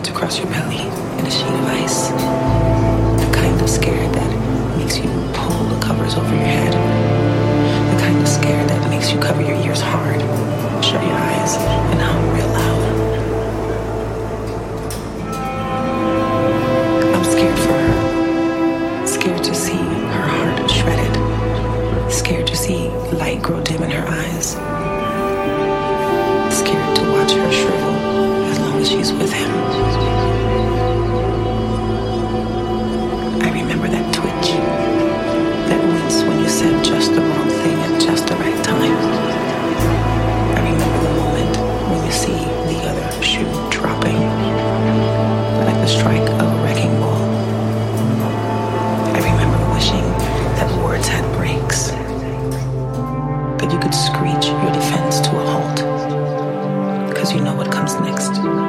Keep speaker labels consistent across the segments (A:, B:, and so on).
A: spreads across your belly in a sheet of ice. The kind of scared that makes you pull the covers over your head. The kind of scared that makes you cover your ears hard, shut your eyes, and hum real loud. I'm scared for her. Scared to see her heart shredded. Scared to see light grow dim in her eyes. With him. I remember that twitch, that wince when you said just the wrong thing at just the right time. I remember the moment when you see the other shoe dropping, like the strike of a wrecking ball. I remember wishing that words had brakes, that you could screech your defense to a halt, because you know what comes next.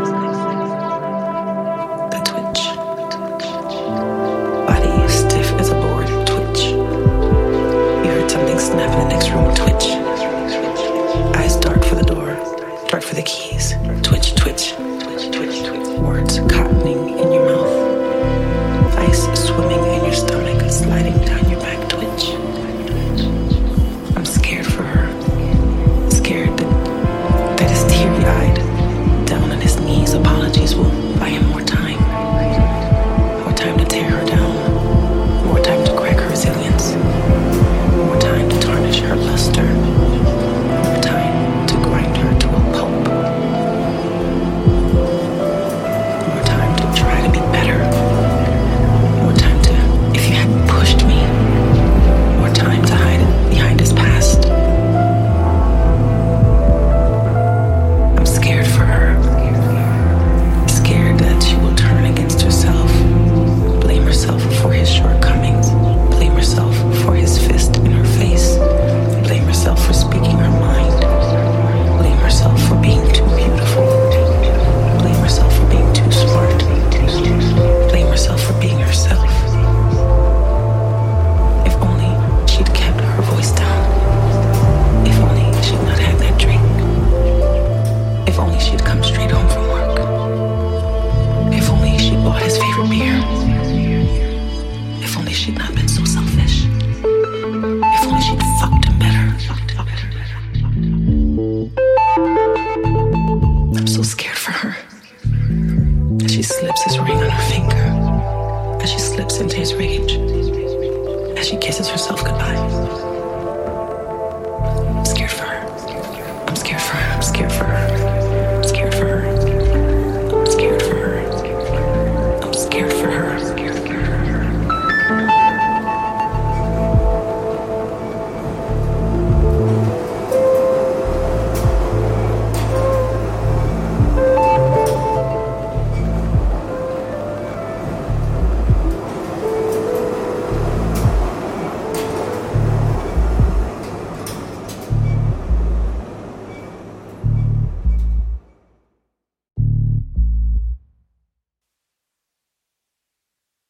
A: If only she'd come straight home from work. If only she'd bought his favorite beer. If only she'd not been so selfish. If only she'd fucked him better. I'm so scared for her. As she slips his ring on her finger. As she slips into his rage. As she kisses herself goodbye.